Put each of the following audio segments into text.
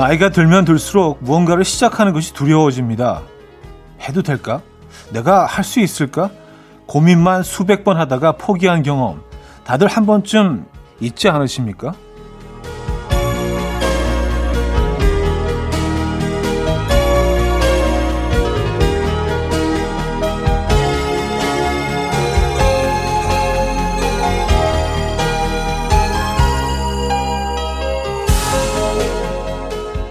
나이가 들면 들수록 무언가를 시작하는 것이 두려워집니다. 해도 될까? 내가 할 수 있을까? 고민만 수백 번 하다가 포기한 경험. 다들 한 번쯤 있지 않으십니까?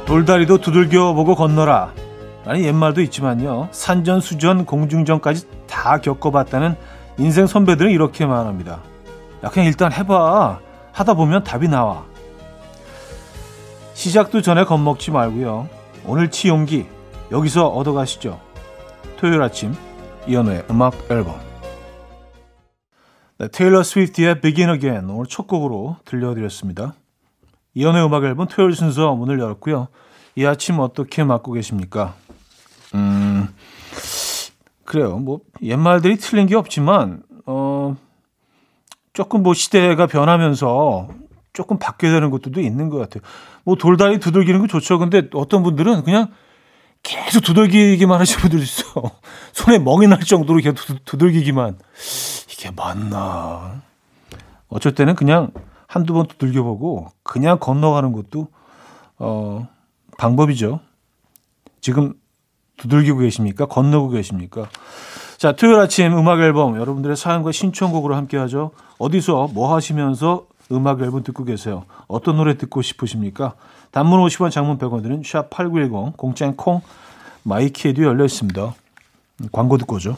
돌다리도 두들겨 보고 건너라. 라는 옛말도 있지만요. 산전 수전 공중전까지 다 겪어봤다는 인생 선배들은 이렇게 말합니다. 야, 그냥 일단 해봐. 하다 보면 답이 나와. 시작도 전에 겁먹지 말고요. 오늘 치 용기 여기서 얻어가시죠. 토요일 아침 이연우의 음악 앨범 네, 테일러 스위프트의 Begin Again 오늘 첫 곡으로 들려드렸습니다. 이연우의 음악 앨범 토요일 순서 문을 열었고요. 이 아침 어떻게 맞고 계십니까? 음, 그래요. 뭐, 옛말들이 틀린 게 없지만, 어, 조금 뭐 시대가 변하면서 조금 바뀌어야 되는 것들도 있는 것 같아요. 뭐 돌다리 두들기는 거 좋죠. 근데 어떤 분들은 그냥 계속 두들기기만 하시는 분들 있어. 손에 멍이 날 정도로 계속 두들기기만. 이게 맞나. 어쩔 때는 그냥 한두 번 두들겨보고 그냥 건너가는 것도, 어, 방법이죠. 지금 두들기고 계십니까? 건너고 계십니까? 자, 토요일 아침 음악 앨범 여러분들의 사연과 신청곡으로 함께 하죠. 어디서 뭐 하시면서 음악 앨범 듣고 계세요? 어떤 노래 듣고 싶으십니까? 단문 50원, 장문 100원 드는 샵8910 공짜인 콩 마이키에도 열려 있습니다. 광고 듣고 오죠.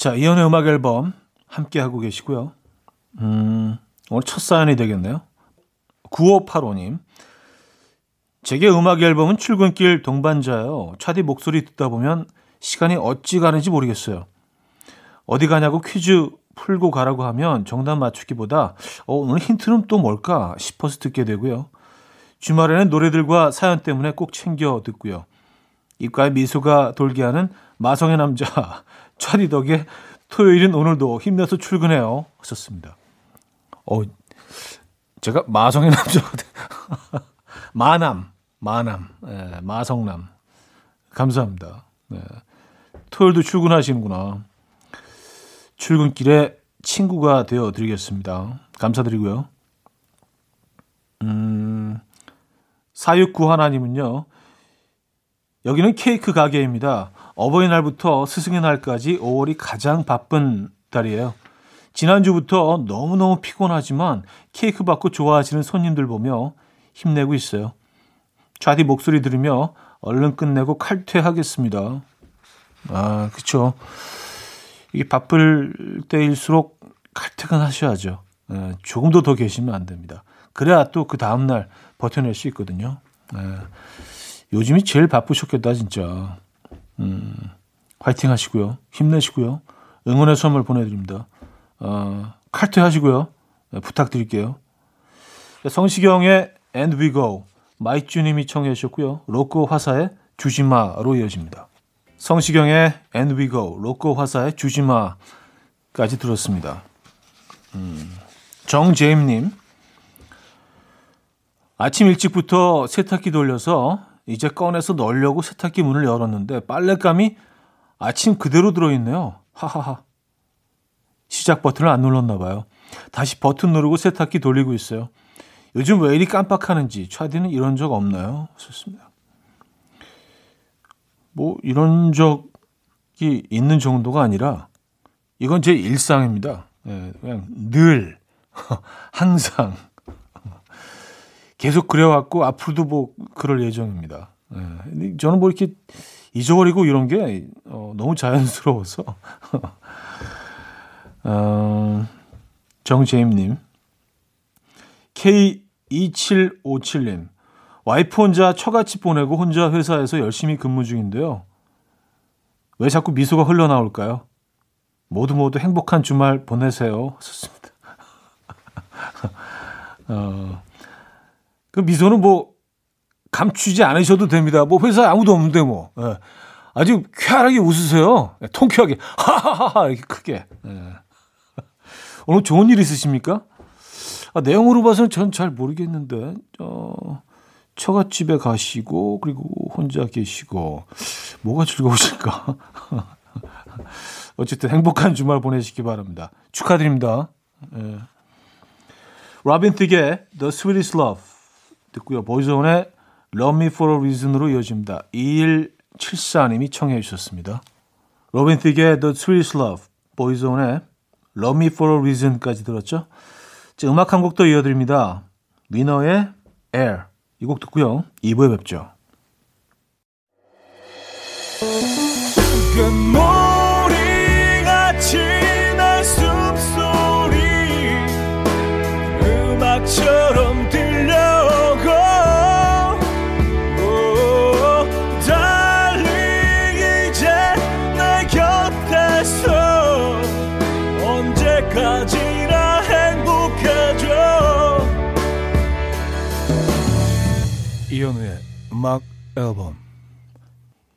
자, 이연의 음악 앨범 함께 하고 계시고요. 음, 오늘 첫 사연이 되겠네요. 9585님. 제게 음악 앨범은 출근길 동반자요. 차디 목소리 듣다 보면 시간이 어찌 가는지 모르겠어요. 어디 가냐고 퀴즈 풀고 가라고 하면 정답 맞추기보다 어, 오늘 힌트는 또 뭘까 싶어서 듣게 되고요. 주말에는 노래들과 사연 때문에 꼭 챙겨 듣고요. 입가에 미소가 돌게 하는 마성의 남자 차디 덕에 토요일인 오늘도 힘내서 출근해요. 하셨습니다. 어, 제가 마성의 남자 마남 마남 네, 마성남 감사합니다. 네. 토요일도 출근하시는구나. 출근길에 친구가 되어 드리겠습니다. 감사드리고요. 음, 469 하나님은요. 여기는 케이크 가게입니다. 어버이날부터 스승의 날까지 5월이 가장 바쁜 달이에요. 지난주부터 너무너무 피곤하지만 케이크 받고 좋아하시는 손님들 보며 힘내고 있어요. 좌디 목소리 들으며 얼른 끝내고 칼퇴하겠습니다. 아, 그쵸. 이게 바쁠 때일수록 칼퇴근 하셔야죠. 예, 조금도 더 계시면 안 됩니다. 그래야 또 그 다음날 버텨낼 수 있거든요. 예. 요즘이 제일 바쁘셨겠다, 진짜. 음, 화이팅 하시고요. 힘내시고요. 응원의 선물 보내드립니다. 어, 칼퇴 하시고요. 네, 부탁드릴게요. 성시경의 And We Go, 마이쭈님이 청해 주셨고요. 로코 화사의 주지마로 이어집니다. 성시경의 And We Go, 로코 화사의 주지마까지 들었습니다. 음, 정제임님, 아침 일찍부터 세탁기 돌려서 이제 꺼내서 넣으려고 세탁기 문을 열었는데 빨랫감이 아침 그대로 들어있네요. 하하하. 시작 버튼을 안 눌렀나 봐요. 다시 버튼 누르고 세탁기 돌리고 있어요. 요즘 왜 이리 깜빡하는지 차디는 이런 적 없나요? 좋습니다. 뭐 이런 적이 있는 정도가 아니라 이건 제 일상입니다. 네, 그냥 늘 항상 계속 그래왔고 앞으로도 뭐 그럴 예정입니다. 네. 저는 뭐 이렇게 잊어버리고 이런 게 어, 너무 자연스러워서 어, 정재임님 K 2757님. 와이프 혼자 처같이 보내고 혼자 회사에서 열심히 근무 중인데요. 왜 자꾸 미소가 흘러나올까요? 모두 모두 행복한 주말 보내세요. 좋습니다. 어, 그 미소는 뭐 감추지 않으셔도 됩니다. 뭐 회사에 아무도 없는데 뭐. 예. 아주 쾌활하게 웃으세요. 예, 통쾌하게. 하하하하 이렇게 크게. 예. 오늘 좋은 일 있으십니까? 아, 내용으로 봐서는 전 잘 모르겠는데. 어, 처갓집에 가시고 그리고 혼자 계시고 뭐가 즐거우실까? 어쨌든 행복한 주말 보내시기 바랍니다. 축하드립니다. 예. 로빈 틱의 The Sweetest Love 듣고요. 보이존의 Love Me For A Reason으로 이어집니다. 2174님이 청해 주셨습니다. 로빈 틱의 The Sweetest Love, 보이존의 Love Me For A Reason까지 들었죠. 자, 음악 한곡더 이어드립니다. 위너의 Air 이 곡 듣고요. 2부에 뵙죠. 이현우의 음악 앨범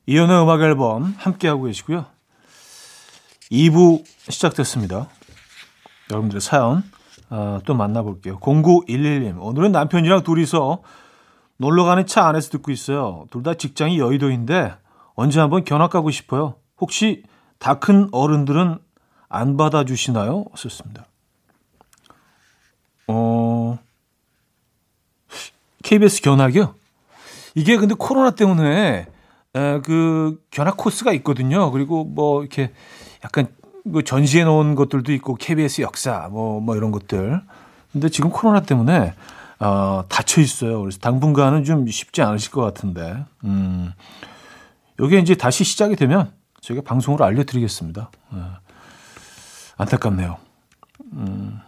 이현우의 음악 앨범 함께하고 계시고요 2부 시작됐습니다 여러분들의 사연 어, 또 만나볼게요. 0911님. 오늘은 남편이랑 둘이서 놀러 가는 차 안에서 듣고 있어요. 둘 다 직장이 여의도인데 언제 한번 견학 가고 싶어요. 혹시 다 큰 어른들은 안 받아주시나요? 썼습니다. 어, KBS 견학이요? 이게 근데 코로나 때문에 에, 그 견학 코스가 있거든요. 그리고 뭐 이렇게 약간 그 전시해 놓은 것들도 있고 KBS 역사 뭐뭐 뭐 이런 것들. 근데 지금 코로나 때문에 어, 닫혀 있어요. 그래서 당분간은 좀 쉽지 않으실 것 같은데. 음. 여기 이제 다시 시작이 되면 저희가 방송으로 알려 드리겠습니다. 네. 안타깝네요. 음.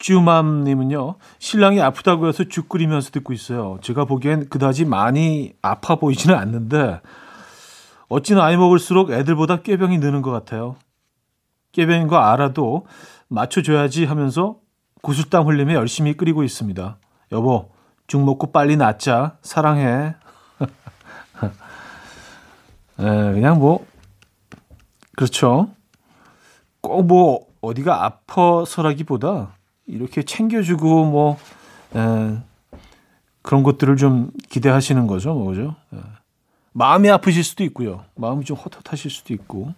쭈맘님은요, 신랑이 아프다고 해서 죽 끓이면서 듣고 있어요. 제가 보기엔 그다지 많이 아파 보이지는 않는데, 어찌 나이 먹을수록 애들보다 꾀병이 느는 것 같아요. 꾀병인 거 알아도 맞춰줘야지 하면서 구슬땀 흘리며 열심히 끓이고 있습니다. 여보, 죽 먹고 빨리 낫자. 사랑해. 에, 그냥 뭐, 그렇죠. 꼭 뭐, 어디가 아파서라기보다 이렇게 챙겨주고 뭐, 에, 그런 것들을 좀 기대하시는 거죠. 뭐죠. 에. 마음이 아프실 수도 있고요. 마음이 좀 헛헛하실 수도 있고.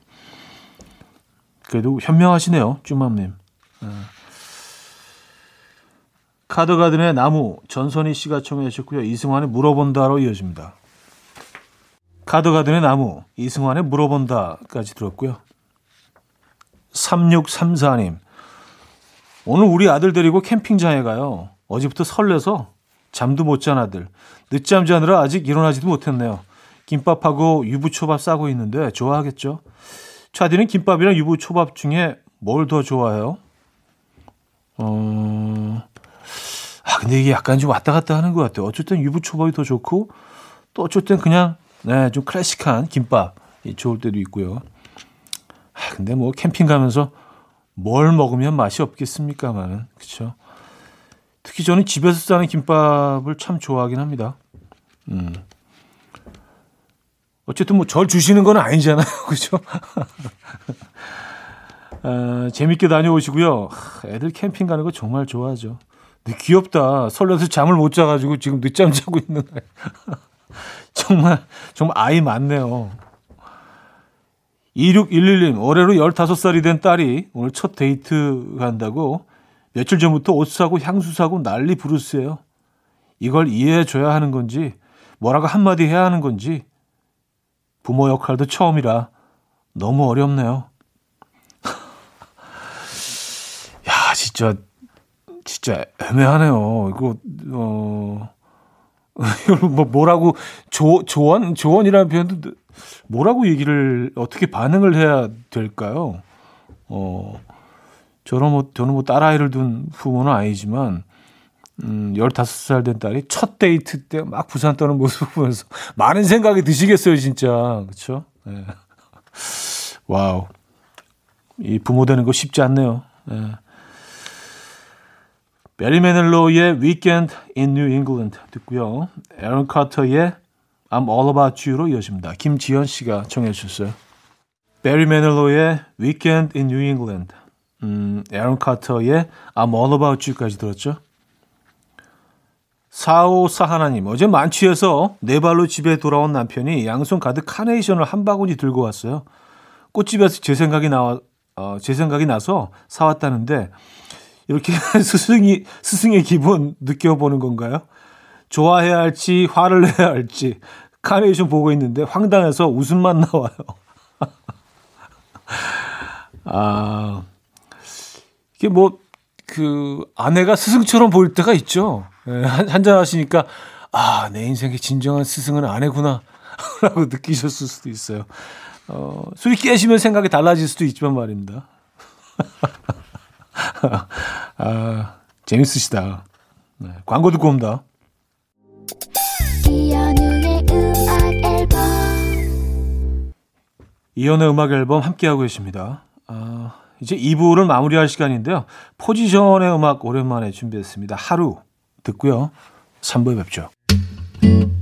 그래도 현명하시네요, 쭈맘님. 네. 카드가든의 나무, 전선희 씨가 청해 주셨고요. 이승환의 물어본다로 이어집니다. 카드가든의 나무, 이승환의 물어본다까지 들었고요. 3634님. 오늘 우리 아들 데리고 캠핑장에 가요. 어제부터 설레서 잠도 못 잔 아들. 늦잠 자느라 아직 일어나지도 못했네요. 김밥하고 유부초밥 싸고 있는데 좋아하겠죠? 차디는 김밥이랑 유부초밥 중에 뭘 더 좋아해요? 어, 아, 근데 이게 약간 좀 왔다 갔다 하는 것 같아요. 어쨌든 유부초밥이 더 좋고, 또 어쨌든 그냥, 네, 좀 클래식한 김밥이 좋을 때도 있고요. 아, 근데 뭐 캠핑 가면서 뭘 먹으면 맛이 없겠습니까만은, 그쵸? 특히 저는 집에서 싸는 김밥을 참 좋아하긴 합니다. 음. 어쨌든 뭐 절 주시는 건 아니잖아요. 그죠? 어, 재밌게 다녀오시고요. 애들 캠핑 가는 거 정말 좋아하죠. 근데 귀엽다. 설레서 잠을 못 자가지고 지금 늦잠 자고 있는 애. 정말, 정말 아이 많네요. 2611님, 올해로 15살이 된 딸이 오늘 첫 데이트 간다고 며칠 전부터 옷 사고 향수 사고 난리 부르스예요. 이걸 이해해 줘야 하는 건지, 뭐라고 한마디 해야 하는 건지, 부모 역할도 처음이라 너무 어렵네요. 야, 진짜, 진짜 애매하네요. 이거, 어, 이걸 뭐, 뭐라고, 조, 조언? 조언이라는 표현도 뭐라고 얘기를, 어떻게 반응을 해야 될까요? 어, 저는 뭐, 저는 뭐 딸아이를 둔 부모는 아니지만, 음, 15살 된 딸이 첫 데이트 때 막 부산 떠는 모습을 보면서 많은 생각이 드시겠어요, 진짜. 그쵸? 네. 와우. 이 부모 되는 거 쉽지 않네요. 네. 배리 매닐로의 Weekend in New England 듣고요. 에런 카터의 I'm All About You로 이어집니다. 김지현 씨가 청해 주셨어요. 배리 매닐로의 Weekend in New England, 음, 에런 카터의 I'm All About You까지 들었죠. 4541님, 어제 만취해서 네 발로 집에 돌아온 남편이 양손 가득 카네이션을 한 바구니 들고 왔어요. 꽃집에서 제 생각이 나와, 어, 제 생각이 나서 사왔다는데, 이렇게 스승이, 스승의 기분 느껴보는 건가요? 좋아해야 할지, 화를 내야 할지, 카네이션 보고 있는데 황당해서 웃음만 나와요. 아, 이게 뭐, 그, 아내가 스승처럼 보일 때가 있죠. 네, 한잔 하시니까, 아, 내 인생의 진정한 스승은 아내구나. 라고 느끼셨을 수도 있어요. 어, 술이 깨시면 생각이 달라질 수도 있지만 말입니다. 아, 재밌으시다. 네, 광고 듣고 옵니다. 이연의 음악 앨범 함께하고 계십니다. 아, 이제 2부를 마무리할 시간인데요. 포지션의 음악 오랜만에 준비했습니다. 하루 듣고요. 3부에 뵙죠. And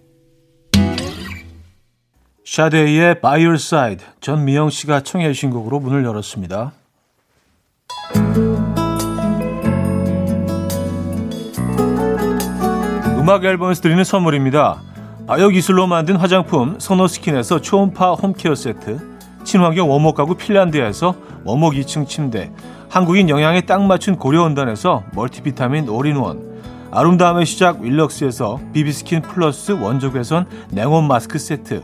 샤데이의 By Your Side 전미영 씨가 청해 주신 곡으로 문을 열었습니다. 음악 앨범에서 드리는 선물입니다. 바이오 기술로 만든 화장품 소노스킨에서 초음파 home care 세트, 친환경 원목 가구 핀란디아에서 원목 2층 침대, 한국인 영양에 딱 맞춘 고려은단에서 멀티비타민 올인원, 아름다움의 시작 윌럭스에서 비비스킨 플러스 원적외선 냉온 마스크 세트,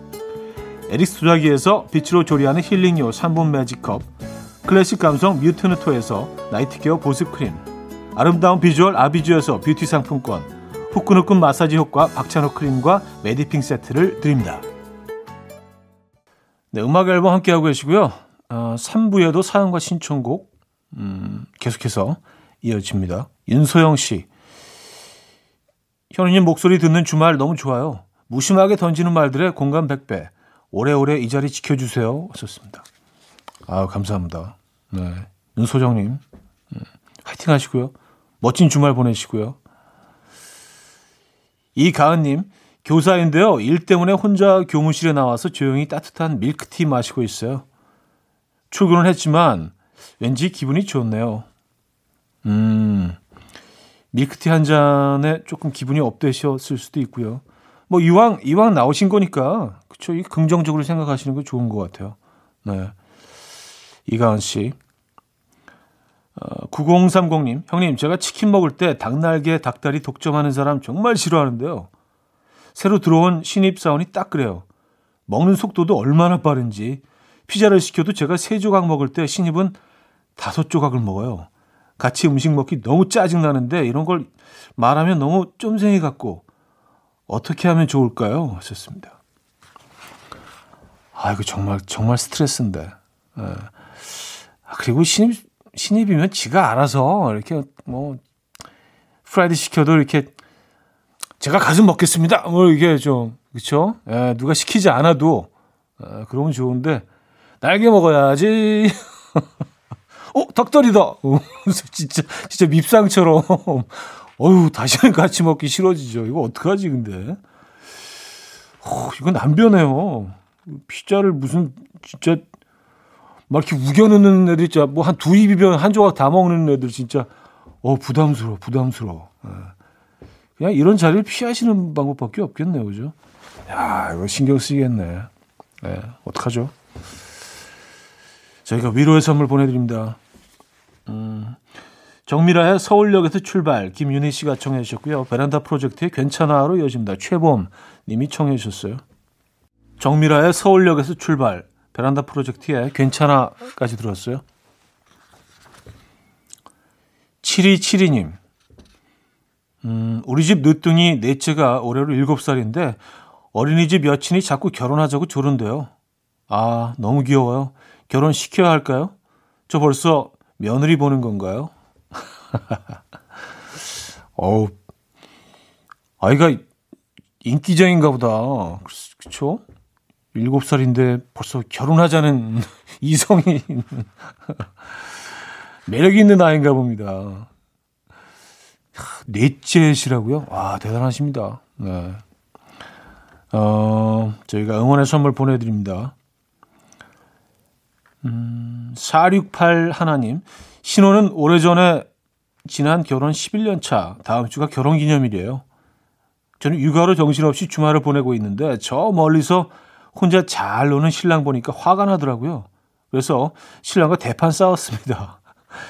에릭스 도자기에서 빛으로 조리하는 힐링요 3분 매직컵 클래식 감성 뮤트누토에서 night care 보습크림 아름다운 비주얼 아비주에서 뷰티 상품권 후끈후끈 마사지 효과 박찬호 크림과 메디핑 세트를 드립니다. 네, 음악 앨범 함께하고 계시고요. 어, 3부에도 사연과 신청곡 음, 계속해서 이어집니다. 윤소영 씨. 현우님 목소리 듣는 주말 너무 좋아요. 무심하게 던지는 말들에 공감 100배. 오래오래 이 자리 지켜주세요. 하셨습니다. 아, 감사합니다. 네. 윤소정님, 음, 화이팅 하시고요. 멋진 주말 보내시고요. 이가은님, 교사인데요. 일 때문에 혼자 교무실에 나와서 조용히 따뜻한 밀크티 마시고 있어요. 출근을 했지만 왠지 기분이 좋네요. 음, 밀크티 한 잔에 조금 기분이 업되셨을 수도 있고요. 뭐 이왕 이왕 나오신 거니까 그쵸? 이 긍정적으로 생각하시는 게 좋은 것 같아요. 네. 이가은 씨. 어, 9030님, 형님, 제가 치킨 먹을 때 닭날개, 닭다리 독점하는 사람 정말 싫어하는데요. 새로 들어온 신입사원이 딱 그래요. 먹는 속도도 얼마나 빠른지. 피자를 시켜도 제가 세 조각 먹을 때 신입은 다섯 조각을 먹어요. 같이 음식 먹기 너무 짜증나는데 이런 걸 말하면 너무 쫌생이 같고 어떻게 하면 좋을까요? 하셨습니다. 아, 이거 정말, 정말 스트레스인데. 예. 아, 그리고 신입, 신입이면 지가 알아서 이렇게 뭐, 프라이드 시켜도 이렇게 제가 가슴 먹겠습니다. 뭐 이게 좀, 그쵸? 예, 누가 시키지 않아도, 예, 그러면 좋은데, 날개 먹어야지. 어. 어, 진짜, 진짜 밉상처럼. 어휴, 다시는 같이 먹기 싫어지죠. 이거 어떡하지, 근데. 어, 이건 안 변해요. 피자를 무슨, 진짜, 막 이렇게 우겨넣는 애들 진짜 뭐 한 두 입이면 한 조각 다 먹는 애들 진짜, 어, 부담스러워, 부담스러워. 예. 그냥 이런 자리를 피하시는 방법밖에 없겠네요. 그죠? 야, 이거 신경 쓰이겠네. 예, 어떡하죠? 저희가 위로의 선물 보내드립니다. 음, 정미라의 서울역에서 출발 김윤희 씨가 청해 주셨고요. 베란다 프로젝트의 괜찮아로 이어집니다. 최범 님이 청해 주셨어요. 정미라의 서울역에서 출발 베란다 프로젝트의 괜찮아까지 들었어요. 7272님 음, 우리 집 늦둥이 넷째가 올해로 7살인데 어린이집 여친이 자꾸 결혼하자고 조른대요. 아, 너무 귀여워요. 결혼시켜야 할까요? 저 벌써 며느리 보는 건가요? 어우, 아이가 인기쟁인가 보다. 그쵸? 일곱 살인데 벌써 결혼하자는 이성이 매력 있는 아이인가 봅니다. 넷째시라고요? 와, 대단하십니다. 네. 어, 저희가 응원의 선물 보내드립니다. 음, 468 하나님. 신호는 오래전에 지난 결혼 11년 차. 다음 주가 결혼 기념일이에요. 저는 육아로 정신없이 주말을 보내고 있는데 저 멀리서 혼자 잘 노는 신랑 보니까 화가 나더라고요. 그래서 신랑과 대판 싸웠습니다.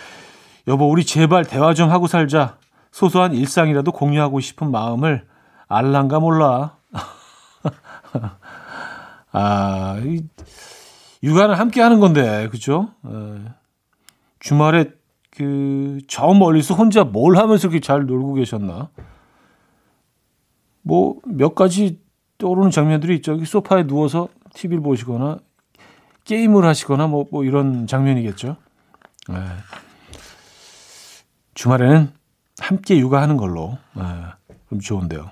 여보, 우리 제발 대화 좀 하고 살자. 소소한 일상이라도 공유하고 싶은 마음을 알란가 몰라. 아, 이, 육아는 함께 하는 건데, 그죠? 에, 주말에 그, 저 멀리서 혼자 뭘 하면서 이렇게 잘 놀고 계셨나? 뭐, 몇 가지 떠오르는 장면들이 있죠. 소파에 누워서 TV를 보시거나, 게임을 하시거나, 뭐, 뭐 이런 장면이겠죠. 에, 주말에는 함께 육아하는 걸로, 에, 좀 좋은데요.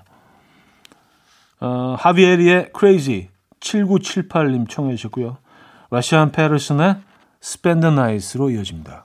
어, 하비에리의 Crazy 7978님 청해 주셨고요. 러시안 페르슨의 Spend the Night로 이어집니다.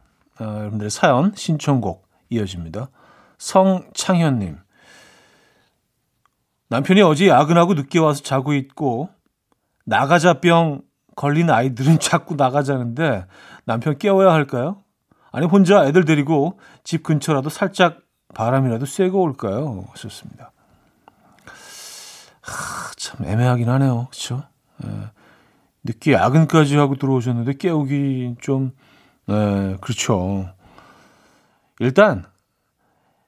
어, 여러분들의 사연 신청곡 이어집니다 성창현님 남편이 어제 야근하고 늦게 와서 자고 있고 나가자병 걸린 아이들은 자꾸 나가자는데 남편 깨워야 할까요? 아니 혼자 애들 데리고 집 근처라도 살짝 바람이라도 쐬고 올까요? 하셨습니다. 하, 참 애매하긴 하네요. 그렇죠? 예. 늦게 야근까지 하고 들어오셨는데 깨우기 좀 예, 그렇죠. 일단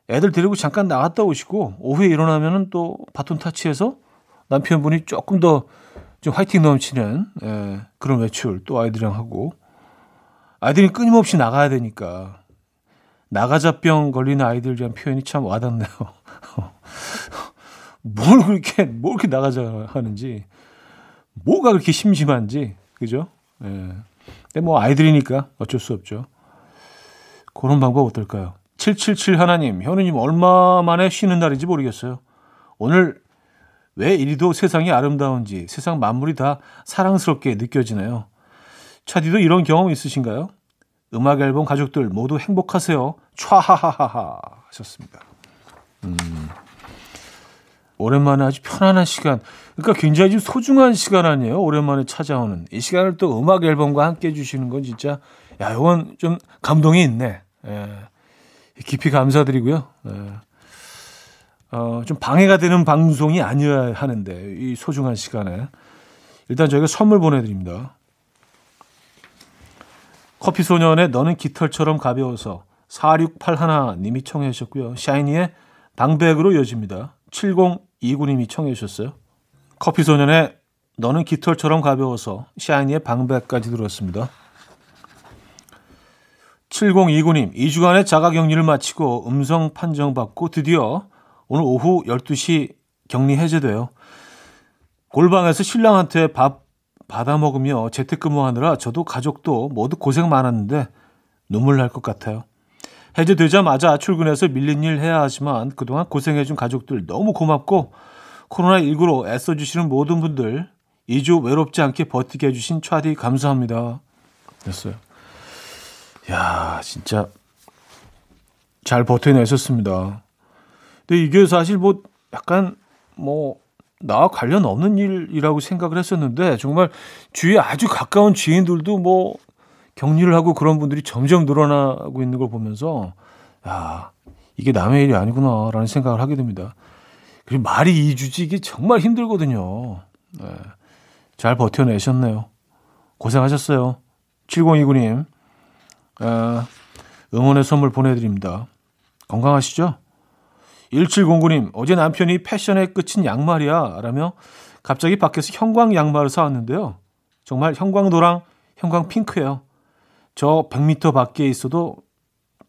애들 데리고 잠깐 나갔다 오시고 오후에 일어나면은 또 바톤 타치해서 남편분이 조금 더 좀 화이팅 넘치는 예, 그런 외출 또 아이들이랑 하고 아이들이 끊임없이 나가야 되니까 나가자병 걸리는 아이들이란 표현이 참 와닿네요. 뭘 그렇게 뭘 그렇게 나가자 하는지 뭐가 그렇게 심심한지 그죠? 예. 근데 뭐 아이들이니까 어쩔 수 없죠. 그런 방법 어떨까요? 777 하나님, 현우님 얼마 만에 쉬는 날인지 모르겠어요. 오늘 왜 이리도 세상이 아름다운지 세상 만물이 다 사랑스럽게 느껴지네요. 차디도 이런 경험 있으신가요? 음악 앨범 가족들 모두 행복하세요. 촤하하하하 하셨습니다. 음, 오랜만에 아주 편안한 시간. 그러니까 굉장히 좀 소중한 시간 아니에요. 오랜만에 찾아오는 이 시간을 또 음악 앨범과 함께 해주시는 건 진짜 야 이건 좀 감동이 있네. 예. 깊이 감사드리고요. 예. 어, 좀 방해가 되는 방송이 아니어야 하는데 이 소중한 시간에 일단 저희가 선물 보내드립니다. 커피 소년의 너는 깃털처럼 가벼워서 4681님이 청해 주셨고요. 샤이니의 방백으로 이어집니다. 7029님이 청해 주셨어요. 커피소년의 너는 깃털처럼 가벼워서 샤이니의 방백까지 들었습니다. 7029님, 2주간의 자가 격리를 마치고 음성 판정받고 드디어 오늘 오후 12시 격리 해제돼요. 골방에서 신랑한테 밥 받아 먹으며 재택근무하느라 저도 가족도 모두 고생 많았는데 눈물 날 것 같아요. 해제되자마자 출근해서 밀린 일 해야 하지만 그동안 고생해준 가족들 너무 고맙고 코로나19로 애써주시는 모든 분들 2주 외롭지 않게 버티게 해주신 차디 감사합니다. 됐어요. 야 진짜 잘 버텨내셨습니다. 근데 이게 사실 뭐 약간 뭐 나와 관련 없는 일이라고 생각을 했었는데 정말 주위에 아주 가까운 지인들도 뭐 격리를 하고 그런 분들이 점점 늘어나고 있는 걸 보면서 야 이게 남의 일이 아니구나라는 생각을 하게 됩니다. 그리고 말이 이주지 이게 정말 힘들거든요. 네. 잘 버텨내셨네요. 고생하셨어요. 7029님 어, 응원의 선물 보내드립니다. 건강하시죠? 1709님, 어제 남편이 패션의 끝인 양말이야. 라며 갑자기 밖에서 형광 양말을 사왔는데요. 정말 형광도랑 형광 핑크예요. 저 100m 밖에 있어도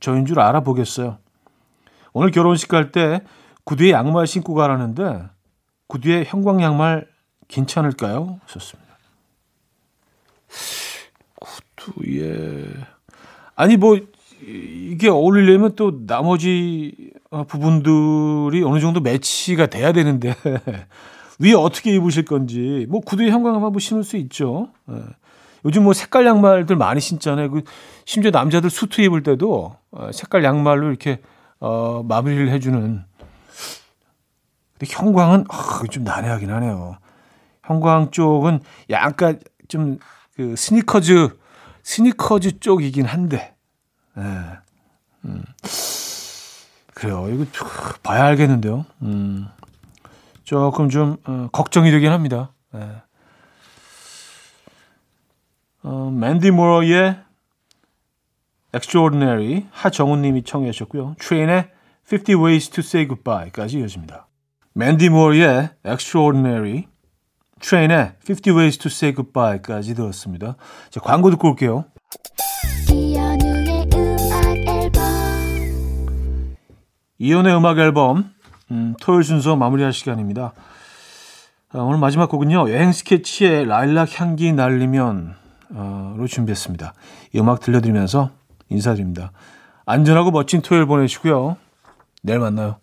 저인 줄 알아보겠어요. 오늘 결혼식 갈 때 구두에 양말 신고 가라는데 구두에 형광 양말 괜찮을까요? 하셨습니다. 구두에 아니 뭐 이게 어울리려면 또 나머지 부분들이 어느 정도 매치가 돼야 되는데 위에 어떻게 입으실 건지 뭐 구두에 형광 한번 신을 수 있죠. 예. 요즘 뭐 색깔 양말들 많이 신잖아요. 그 심지어 남자들 수트 입을 때도 어, 색깔 양말로 이렇게 어, 마무리를 해주는. 근데 형광은 아, 좀 난해하긴 하네요. 형광 쪽은 약간 좀 그 스니커즈 스니커즈 쪽이긴 한데. 예. 음. 그래요. 이거 봐야 알겠는데요. 음. 조금 좀 어, 걱정이 되긴 합니다. 예. 어, 맨디 모어의 Extraordinary 하정훈 님이 청해 주셨고요. 트레인의 50 Ways to Say Goodbye까지 이어집니다. 맨디 모어의 Extraordinary 트레인의 50 Ways to Say Goodbye까지 들었습니다. 자, 광고 듣고 올게요. 이연의 음악 앨범 음, 토요일 순서 마무리할 시간입니다. 아, 오늘 마지막 곡은요. 여행 스케치의 라일락 향기 날리면 로 준비했습니다. 이 음악 들려드리면서 인사드립니다. 안전하고 멋진 토요일 보내시고요. 내일 만나요.